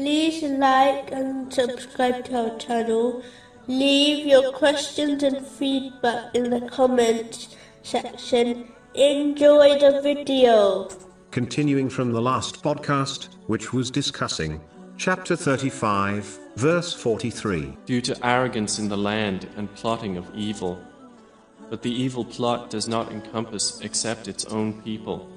like and subscribe to our channel. Leave your questions and feedback in the comments section. Enjoy the video. Continuing from the last podcast, which was discussing chapter 35, verse 43. due to arrogance in the land and plotting of evil. But the evil plot does not encompass except its own people.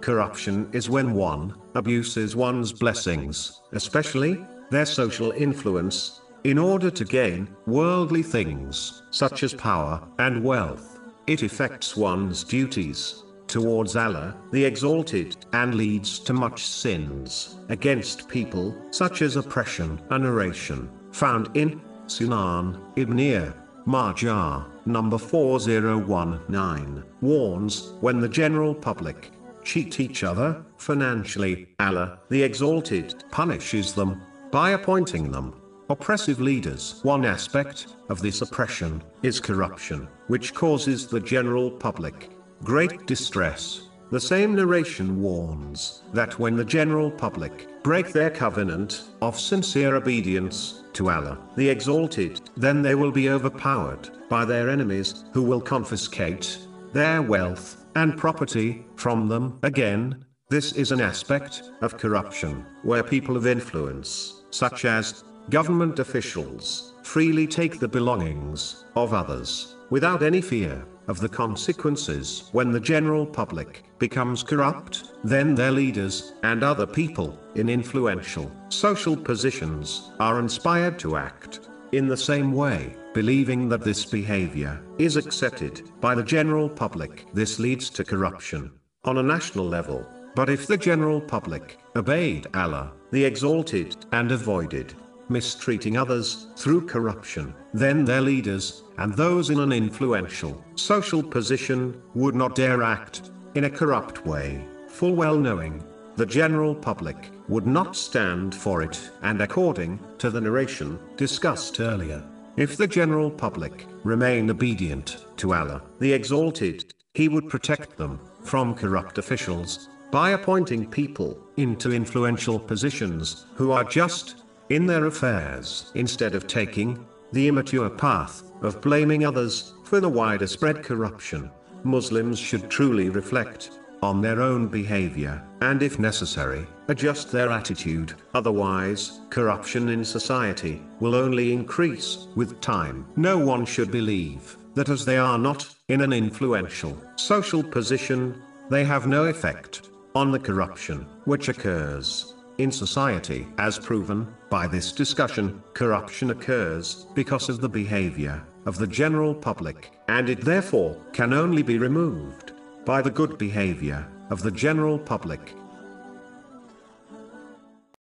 Corruption is when one abuses one's blessings, especially their social influence, in order to gain worldly things, such as power and wealth. It affects one's duties towards Allah, the Exalted, and leads to much sins against people, such as oppression. A narration found in Sunan Ibn Majah, number 4019, warns when the general public cheat each other financially, Allah, the Exalted, punishes them by appointing them oppressive leaders. One aspect of this oppression is corruption, which causes the general public great distress. The same narration warns that when the general public break their covenant of sincere obedience to Allah, the Exalted, then they will be overpowered by their enemies, who will confiscate their wealth and property from them. Again, this is an aspect of corruption, where people of influence, such as government officials, freely take the belongings of others, without any fear of the consequences. When the general public becomes corrupt, then their leaders and other people in influential social positions are inspired to act in the same way, believing that this behavior is accepted by the general public. This leads to corruption on a national level. But if the general public obeyed Allah, the Exalted, and avoided mistreating others through corruption, then their leaders, and those in an influential social position, would not dare act in a corrupt way, full well knowing the general public would not stand for it, and according to the narration discussed earlier, if the general public remain obedient to Allah, the Exalted, He would protect them from corrupt officials by appointing people into influential positions who are just in their affairs instead of taking the immature path of blaming others for the wider spread corruption. Muslims should truly reflect on their own behavior, and if necessary, adjust their attitude. Otherwise, corruption in society will only increase with time. No one should believe that as they are not in an influential social position, they have no effect on the corruption which occurs in society. As proven by this discussion, corruption occurs because of the behavior of the general public, and it therefore can only be removed by the good behavior of the general public.